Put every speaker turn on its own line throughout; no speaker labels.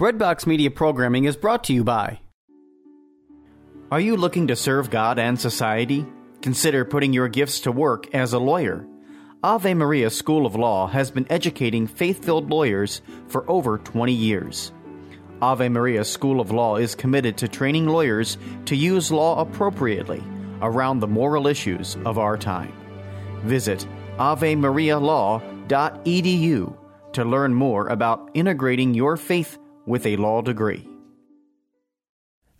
Breadbox Media programming is brought to you by. Are you looking to serve God and society? Consider putting your gifts to work as a lawyer. Ave Maria School of Law has been educating faith filled lawyers for over 20 years. Ave Maria School of Law is committed to training lawyers to use law appropriately around the moral issues of our time. Visit avemarialaw.edu to learn more about integrating your faith with a law degree.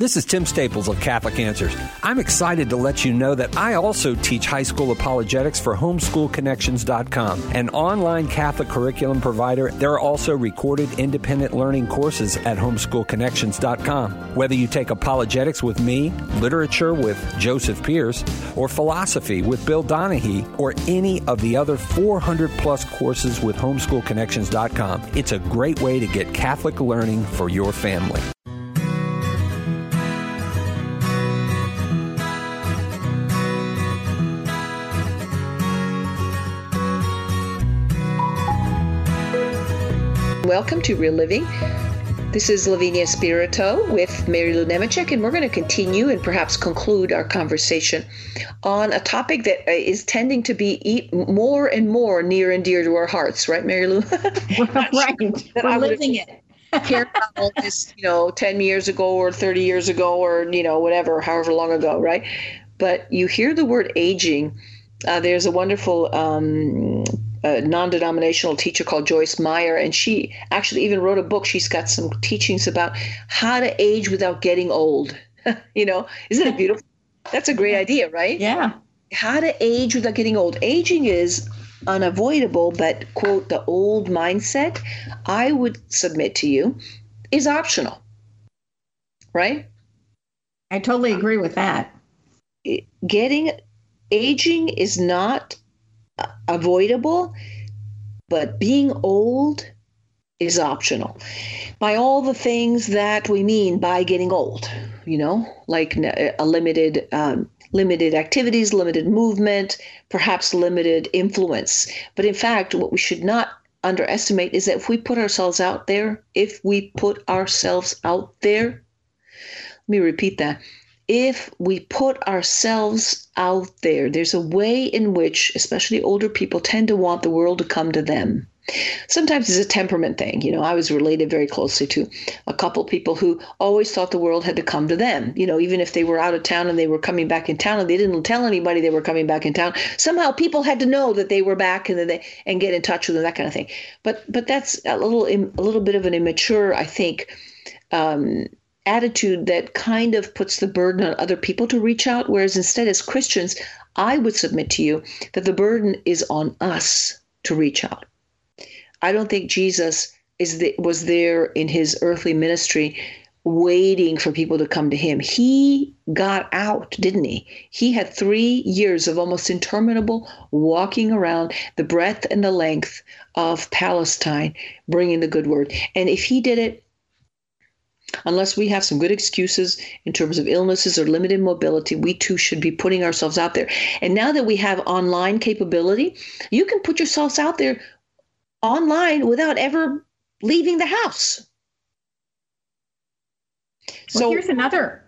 This is Tim Staples of Catholic Answers. I'm excited to let you know that I also teach high school apologetics for homeschoolconnections.com, an online Catholic curriculum provider. There are also recorded independent learning courses at homeschoolconnections.com. Whether you take apologetics with me, literature with Joseph Pearce, or philosophy with Bill Donahue, or any of the other 400 plus courses with homeschoolconnections.com, it's a great way to get Catholic learning for your family.
Welcome to Real Living. This is Lavinia Spirito with Mary Lou Nemechek, and we're going to continue and perhaps conclude our conversation on a topic that uh, tending to be more and more near and dear to our hearts, right, Mary Lou?
right. We're I living it.
care about this, you know, 10 years ago or 30 years ago or, you know, whatever, however long ago, right? But you hear the word aging. Uh, there's a wonderful um, a non-denominational teacher called Joyce Meyer, and she actually even wrote a book. She's got some teachings about how to age without getting old. you know, isn't it beautiful? That's a great idea, right?
Yeah.
How to age without getting old. Aging is unavoidable, but quote the old mindset. I would submit to you is optional, right?
I totally agree with that.
Getting aging is not avoidable, but being old is optional. By all the things that we mean by getting old, you know, like a limited um, limited activities, limited movement, perhaps limited influence. But in fact, what we should not underestimate is that if we put ourselves out there, if we put ourselves out there, let me repeat that if we put ourselves out there, there's a way in which, especially older people, tend to want the world to come to them. Sometimes it's a temperament thing. You know, I was related very closely to a couple people who always thought the world had to come to them. You know, even if they were out of town and they were coming back in town and they didn't tell anybody they were coming back in town, somehow people had to know that they were back and they and get in touch with them, that kind of thing. But but that's a little a little bit of an immature, I think, um, attitude that kind of puts the burden on other people to reach out. Whereas instead, as Christians, I would submit to you that the burden is on us to reach out. I don't think Jesus is the, was there in his earthly ministry waiting for people to come to him. He got out, didn't he? He had three years of almost interminable walking around the breadth and the length of Palestine, bringing the good word. And if he did it Unless we have some good excuses in terms of illnesses or limited mobility, we too should be putting ourselves out there. And now that we have online capability, you can put yourselves out there online without ever leaving the house.
Well, so here's another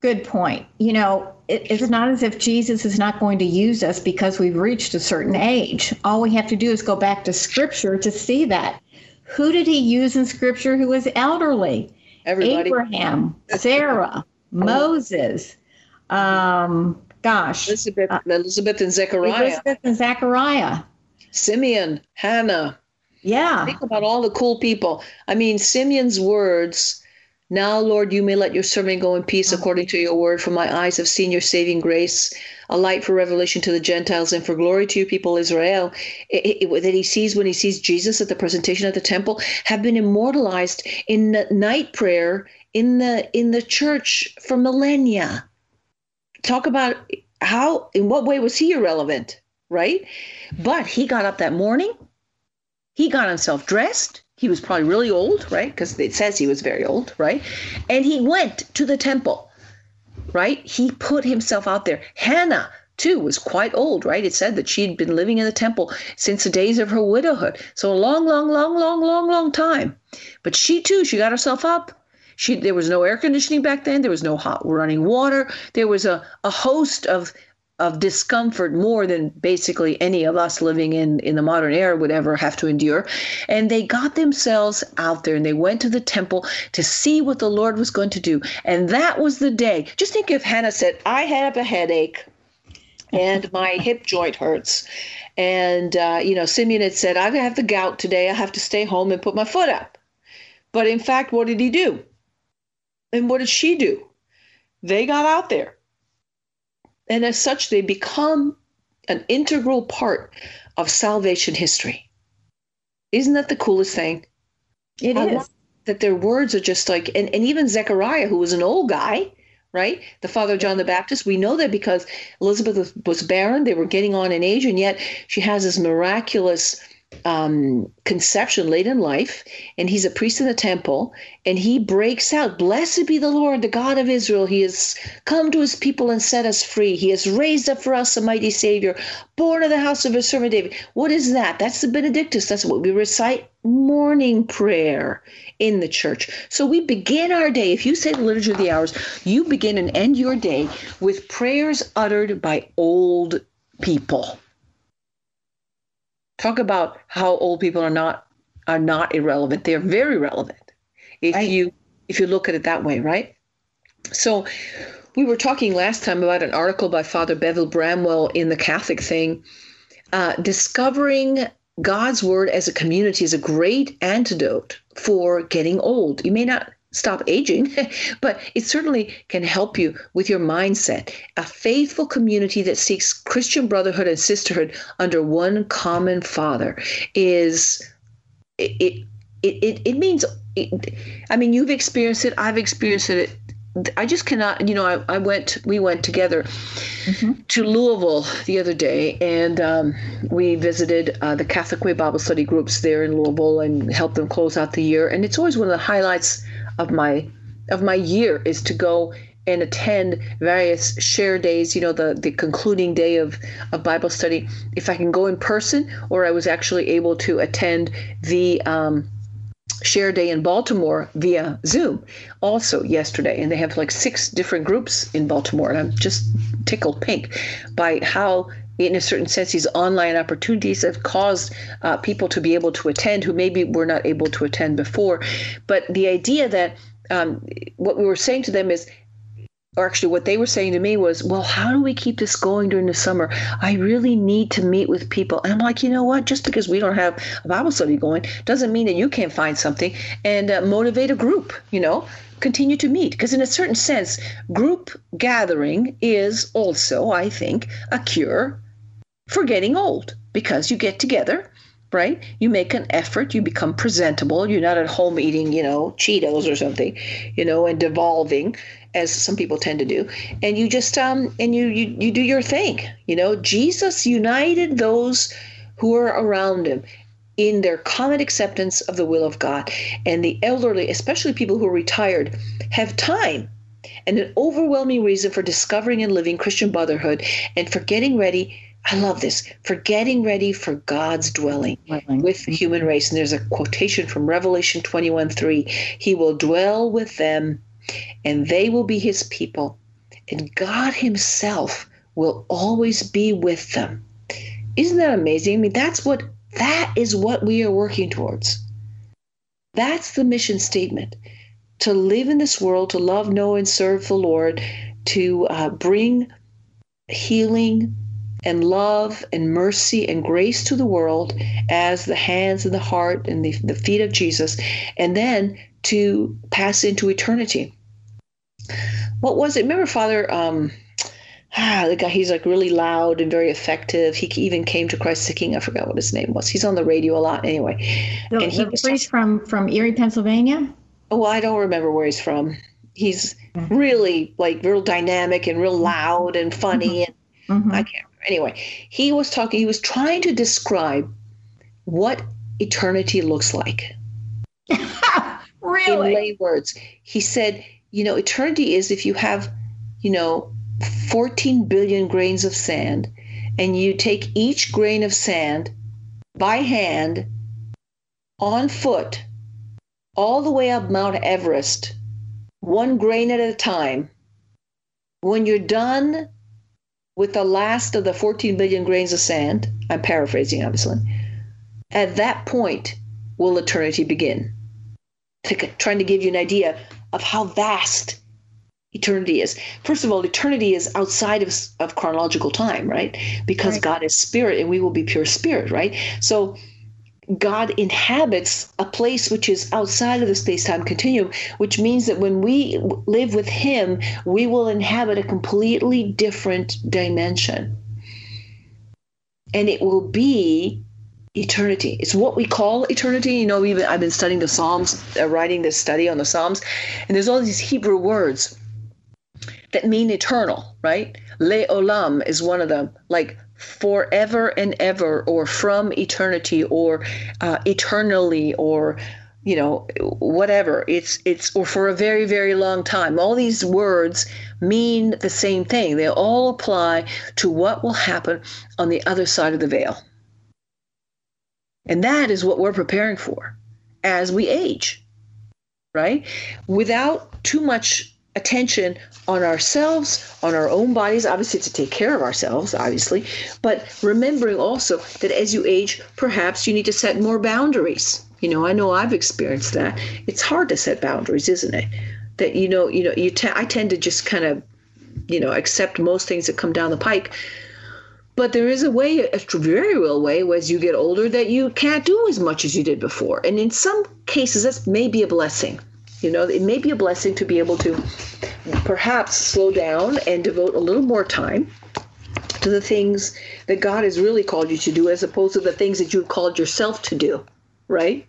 good point. You know, it, it's not as if Jesus is not going to use us because we've reached a certain age. All we have to do is go back to scripture to see that. Who did he use in scripture who was elderly? Everybody. Abraham, Sarah, Moses, um, gosh,
Elizabeth, uh, Elizabeth and Zechariah,
Elizabeth and Zechariah,
Simeon, Hannah.
Yeah,
think about all the cool people. I mean, Simeon's words. Now, Lord, you may let your servant go in peace according to your word, for my eyes have seen your saving grace, a light for revelation to the Gentiles and for glory to your people Israel, it, it, that he sees when he sees Jesus at the presentation at the temple, have been immortalized in the night prayer in the in the church for millennia. Talk about how in what way was he irrelevant, right? But he got up that morning, he got himself dressed, he was probably really old, right? Because it says he was very old, right? And he went to the temple right? He put himself out there. Hannah, too, was quite old, right? It said that she'd been living in the temple since the days of her widowhood. So a long, long, long, long, long, long time. But she too, she got herself up. She, there was no air conditioning back then. There was no hot running water. There was a, a host of of discomfort more than basically any of us living in in the modern era would ever have to endure. And they got themselves out there and they went to the temple to see what the lord was going to do. And that was the day. Just think if hannah said i have a headache and my hip joint hurts. And uh, you know simeon had said i have the gout today. I have to stay home and put my foot up. But in fact what did he do? And what did she do? They got out there and as such, they become an integral part of salvation history. Isn't that the coolest thing?
It I is.
That their words are just like, and, and even Zechariah, who was an old guy, right? The father of John the Baptist. We know that because Elizabeth was barren, they were getting on in age, and yet she has this miraculous um, conception late in life, and he's a priest in the temple, and he breaks out, Blessed be the Lord, the God of Israel. He has come to his people and set us free. He has raised up for us a mighty Savior, born of the house of his servant David. What is that? That's the Benedictus. That's what we recite morning prayer in the church. So we begin our day. If you say the Liturgy of the Hours, you begin and end your day with prayers uttered by old people talk about how old people are not are not irrelevant. They're very relevant if right. you if you look at it that way, right? So we were talking last time about an article by Father Bevil Bramwell in the Catholic thing, uh, discovering God's word as a community is a great antidote for getting old. You may not stop aging, but it certainly can help you with your mindset. A faithful community that seeks Christian brotherhood and sisterhood under one common Father is it. It, it, it means it, i mean you've experienced it i've experienced it I just cannot, you know, I, I went, we went together mm-hmm. to Louisville the other day and um, we visited uh, the Catholic Way Bible study groups there in Louisville and helped them close out the year. And it's always one of the highlights of my of my year is to go and attend various share days, you know, the, the concluding day of, of Bible study. If I can go in person, or I was actually able to attend the um, share day in Baltimore via Zoom also yesterday. And they have like six different groups in Baltimore. And I'm just tickled pink by how in a certain sense, these online opportunities have caused uh, people to be able to attend who maybe were not able to attend before. But the idea that um, what we were saying to them is, or actually what they were saying to me was, well, how do we keep this going during the summer? I really need to meet with people. And I'm like, you know what? Just because we don't have a Bible study going doesn't mean that you can't find something and uh, motivate a group, you know? Continue to meet. Because in a certain sense, group gathering is also, I think, a cure for getting old because you get together right? You make an effort, you become presentable. You're not at home eating, you know, Cheetos or something, you know, and devolving as some people tend to do. And you just um and you you you do your thing. You know, Jesus united those who were around him in their common acceptance of the will of God. And the elderly, especially people who are retired, have time and an overwhelming reason for discovering and living Christian brotherhood and for getting ready I love this for getting ready for God's dwelling with the human race. And there's a quotation from Revelation 21 3 He will dwell with them, and they will be his people, and God himself will always be with them. Isn't that amazing? I mean, that's what that is what we are working towards. That's the mission statement to live in this world, to love, know, and serve the Lord, to uh, bring healing, and love and mercy and grace to the world as the hands and the heart and the, the feet of Jesus, and then to pass into eternity. What was it? Remember, Father? Um, ah, the guy, he's like really loud and very effective. He even came to Christ the King. I forgot what his name was. He's on the radio a lot anyway.
The, and he the priest from, from Erie, Pennsylvania?
Oh, I don't remember where he's from. He's mm-hmm. really like real dynamic and real loud and funny. Mm-hmm. And mm-hmm. I can't Anyway, he was talking, he was trying to describe what eternity looks like.
really?
In lay words. He said, you know, eternity is if you have, you know, 14 billion grains of sand and you take each grain of sand by hand on foot all the way up Mount Everest, one grain at a time, when you're done with the last of the 14 billion grains of sand, I'm paraphrasing obviously, at that point will eternity begin. Trying to give you an idea of how vast eternity is. First of all, eternity is outside of, of chronological time, right? Because right. God is spirit and we will be pure spirit, right? So God inhabits a place which is outside of the space time continuum, which means that when we live with Him, we will inhabit a completely different dimension. And it will be eternity. It's what we call eternity. You know, we've, I've been studying the Psalms, uh, writing this study on the Psalms, and there's all these Hebrew words that mean eternal, right? Le'olam is one of them, like forever and ever, or from eternity, or uh, eternally, or you know whatever. It's it's or for a very very long time. All these words mean the same thing. They all apply to what will happen on the other side of the veil. And that is what we're preparing for as we age right? Without too much attention on ourselves, on our own bodies, obviously to take care of ourselves, obviously, but remembering also that as you age, perhaps you need to set more boundaries. You know, I know I've experienced that. It's hard to set boundaries, isn't it? That you know, you know, you I tend to just kind of, you know, accept most things that come down the pike. But there is a way, a very real way, as you get older, that you can't do as much as you did before. And in some cases, that's maybe a blessing you know, it may be a blessing to be able to perhaps slow down and devote a little more time to the things that God has really called you to do as opposed to the things that you've called yourself to do, right?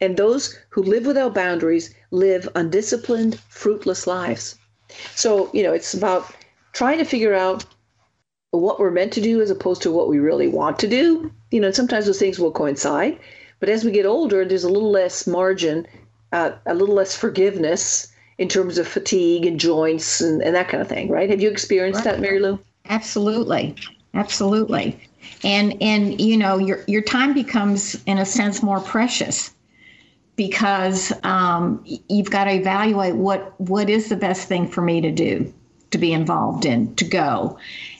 And those who live without boundaries live undisciplined, fruitless lives. So, you know, it's about trying to figure out what we're meant to do as opposed to what we really want to do. You know, sometimes those things will coincide. But as we get older, there's a little less margin uh, a little less forgiveness in terms of fatigue and joints and, and that kind of thing, right? Have you experienced right. that, Mary Lou?
Absolutely, absolutely. And and you know your your time becomes in a sense more precious because um, you've got to evaluate what what is the best thing for me to do, to be involved in, to go,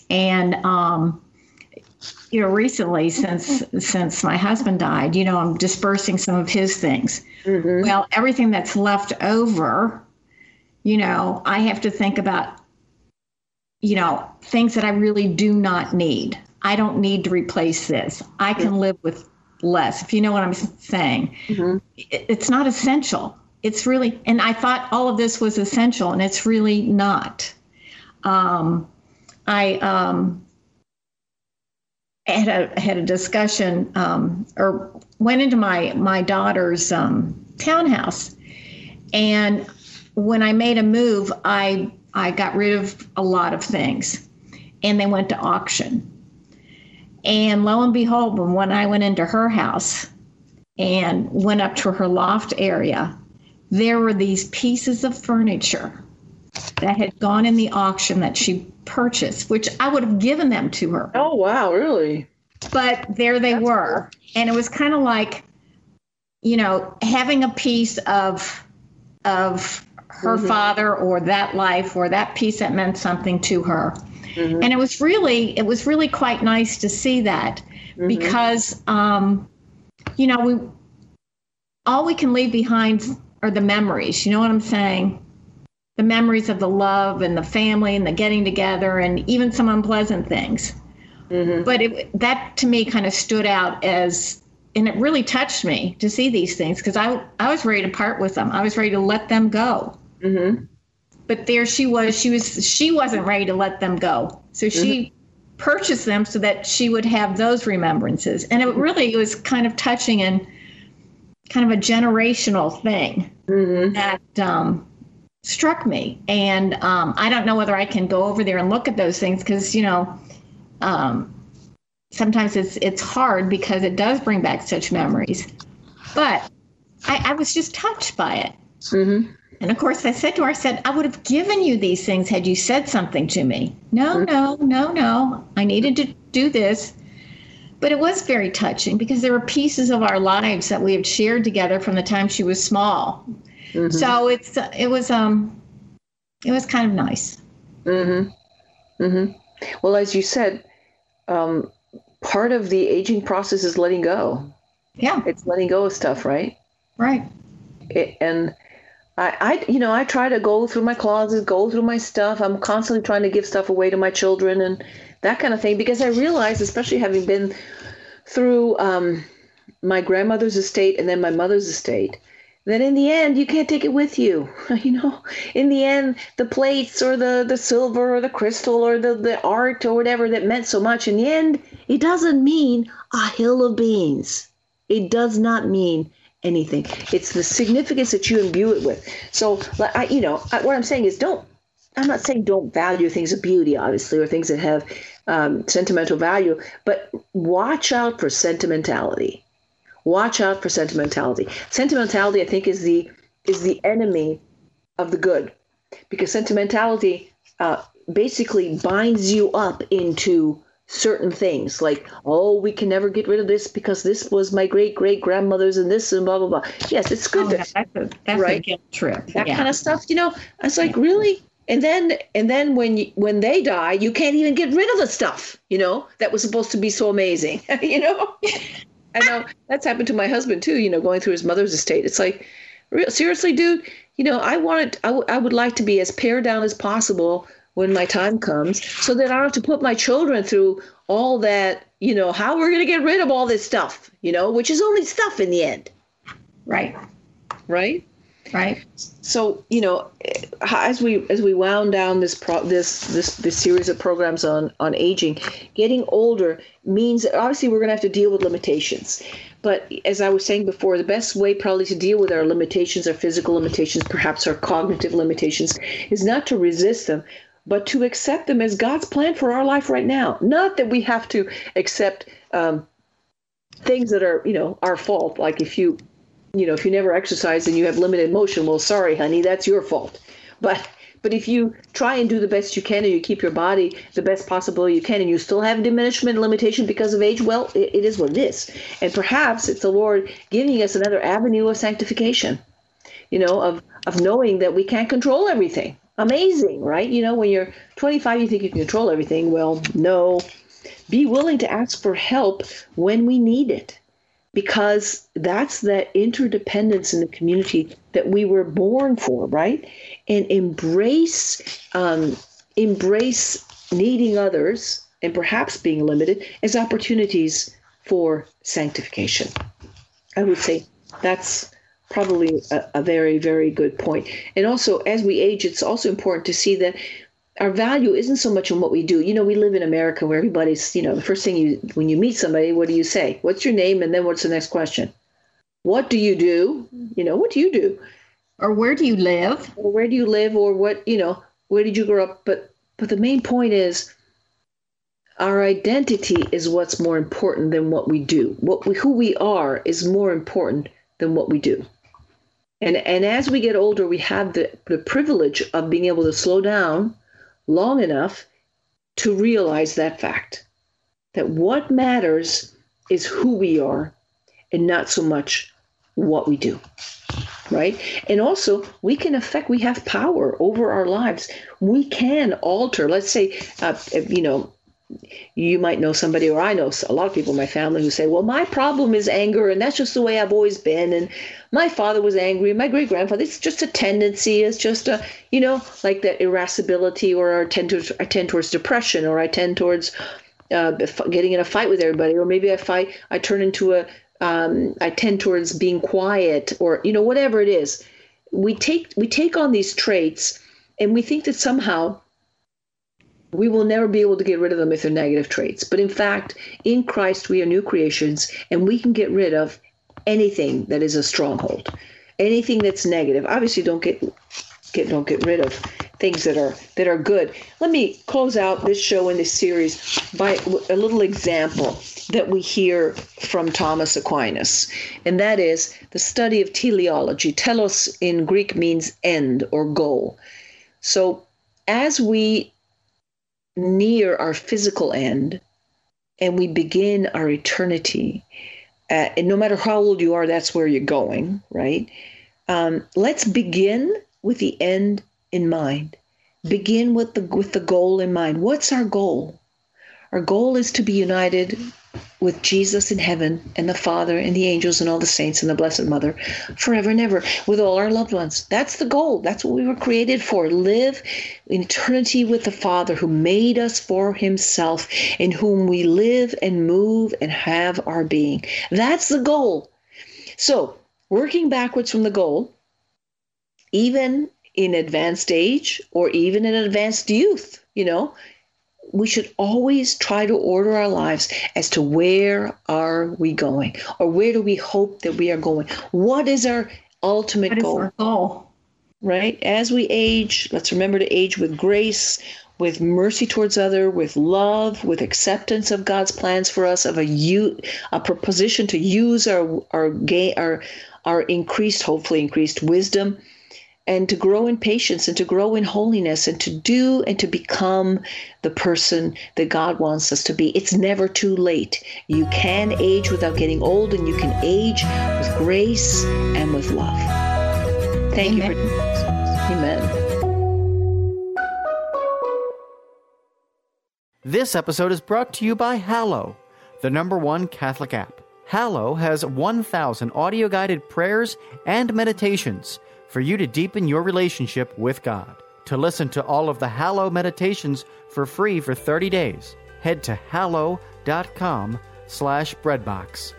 and um, you know recently since since my husband died you know i'm dispersing some of his things. Mm-hmm. well everything that's left over you know i have to think about you know things that i really do not need. I don't need to replace this. I can live with less if you know what i'm saying. Mm-hmm. it's not essential. It's really and i thought all of this was essential and it's really not. Um, i um, had a had a discussion um, or went into my my daughter's um, townhouse, and when I made a move, I I got rid of a lot of things, and they went to auction. And lo and behold, when I went into her house and went up to her loft area, there were these pieces of furniture that had gone in the auction that she purchased, which I would have given them to her.
Oh, wow, really?
But there they That's were. Cool. And it was kind of like, you know, having a piece of of her mm-hmm. father or that life or that piece that meant something to her. Mm-hmm. And it was really it was really quite nice to see that mm-hmm. because um, you know, we all we can leave behind are the memories. You know what I'm saying? The memories of the love and the family and the getting together and even some unpleasant things. Mm-hmm. But it, that to me kind of stood out as, and it really touched me to see these things because I, I was ready to part with them. I was ready to let them go. Mm-hmm. But there she was. She was. She wasn't ready to let them go. So she mm-hmm. purchased them so that she would have those remembrances. And it really was kind of touching and kind of a generational thing mm-hmm. that um, struck me. And um, I don't know whether I can go over there and look at those things because, you know, um, sometimes it's it's hard because it does bring back such memories. But I, I was just touched by it. Mm-hmm. And of course, I said to her, I said, I would have given you these things had you said something to me. No, mm-hmm. no, no, no. I needed to do this. but it was very touching because there were pieces of our lives that we had shared together from the time she was small. Mm-hmm. So it's it was um it was kind of nice.
Mhm. Mhm. Well, as you said, um, part of the aging process is letting go.
Yeah.
It's letting go of stuff, right?
Right.
It, and I, I, you know, I try to go through my closet, go through my stuff. I'm constantly trying to give stuff away to my children and that kind of thing because I realize, especially having been through um, my grandmother's estate and then my mother's estate, that in the end you can't take it with you. You know, in the end, the plates or the the silver or the crystal or the the art or whatever that meant so much. In the end, it doesn't mean a hill of beans. It does not mean anything. It's the significance that you imbue it with. So, like I, you know, I, what I'm saying is don't. I'm not saying don't value things of beauty, obviously, or things that have um, sentimental value, but watch out for sentimentality. Watch out for sentimentality. Sentimentality, I think, is the is the enemy of the good, because sentimentality uh, basically binds you up into certain things. Like oh we can never get rid of this because this was my great great grandmother's and this and blah blah blah. Yes it's good. Oh,
that's a, that's right? a guilt trip.
That yeah. kind of stuff you know it's like really? And then and then when you, when they die you can't even get rid of the stuff you know that was supposed to be so amazing you know i know that's happened to my husband too you know going through his mother's estate it's like real, seriously dude you know i wanted I, w- I would like to be as pared down as possible when my time comes so that I don't have to put my children through all that, you know, how we're going to get rid of all this stuff, you know, which is only stuff in the end.
Right.
Right?
Right.
So, you know, as we as we wound down this pro, this this this series of programs on on aging, getting older means obviously we're going to have to deal with limitations. But as I was saying before, the best way probably to deal with our limitations, our physical limitations, perhaps our cognitive limitations, is not to resist them, but to accept them as God's plan for our life right now. Not that we have to accept um, things that are, you know, our fault. Like if you, you know, if you never exercise and you have limited motion, well, sorry, honey, that's your fault. But but if you try and do the best you can and you keep your body the best possible you can and you still have diminishment limitation because of age, well, it, it is what it is. And perhaps it's the Lord giving us another avenue of sanctification, you know, of, of knowing that we can't control everything amazing, right? You know, when you're 25, you think you can control everything. Well, no. Be willing to ask for help when we need it because that's that interdependence in the community that we were born for, right? And embrace um, embrace needing others and perhaps being limited as opportunities for sanctification. I would say that's probably a, a very, very good point. And also, as we age, it's also important to see that our value isn't so much in what we do. You know, we live in America where everybody's, you know, the first thing you, when you meet somebody, what do you say? What's your name? And then what's the next question? What do you do? You know, what do you do?
Or where do you live?
Or where do you live? Or what, you know, where did you grow up? But, but the main point is our identity is what's more important than what we do. What we, who we are is more important than what we do. And, and as we get older, we have the, the privilege of being able to slow down long enough to realize that fact that what matters is who we are and not so much what we do right? And also we can affect we have power over our lives. We can alter let's say uh, you know you might know somebody, or I know a lot of people in my family who say, Well, my problem is anger, and that's just the way I've always been. And my father was angry, my great grandfather, it's just a tendency, it's just a, you know, like that irascibility, or I tend, to, I tend towards depression, or I tend towards uh, getting in a fight with everybody, or maybe I fight, I turn into a, um, I tend towards being quiet, or, you know, whatever it is. We take, we take on these traits, and we think that somehow we will never be able to get rid of them if they're negative traits. But in fact, in Christ, we are new creations and we can get rid of anything that is a stronghold, anything that's negative. Obviously, don't get get don't get rid of things that are that are good. Let me close out this show in this series by a little example that we hear from Thomas Aquinas, and that is the study of teleology. Telos in Greek means end or goal. So as we near our physical end and we begin our eternity, uh, and no matter how old you are, that's where you're going, right? Um, let's begin with the end in mind. Begin with the with the goal in mind. What's our goal? Our goal is to be united with Jesus in heaven and the Father and the angels and all the saints and the Blessed Mother forever and ever with all our loved ones. That's the goal. That's what we were created for. Live in eternity with the Father who made us for himself, in whom we live and move and have our being. That's the goal. So, working backwards from the goal, even in advanced age or even in advanced youth, you know, we should always try to order our lives as to where are we going or where do we hope that we are going? What is our ultimate
is
goal?
our goal?
right? As we age let's remember to age with grace with mercy towards other with love with acceptance of god's plans for us of a u a proposition to use our our gain our our increased hopefully increased wisdom and to grow in patience and to grow in holiness and to do and to become the person that God wants us to be. It's never too late. You can age without getting old, and you can age with grace and with love. Thank you
Amen.
for Amen.
This episode is brought to you by Hallow, the number one Catholic app. Hallow has 1,000 audio guided prayers and meditations for you to deepen your relationship with God. To listen to all of the Hallow meditations for free for 30 days, head to hallow.com slash breadbox.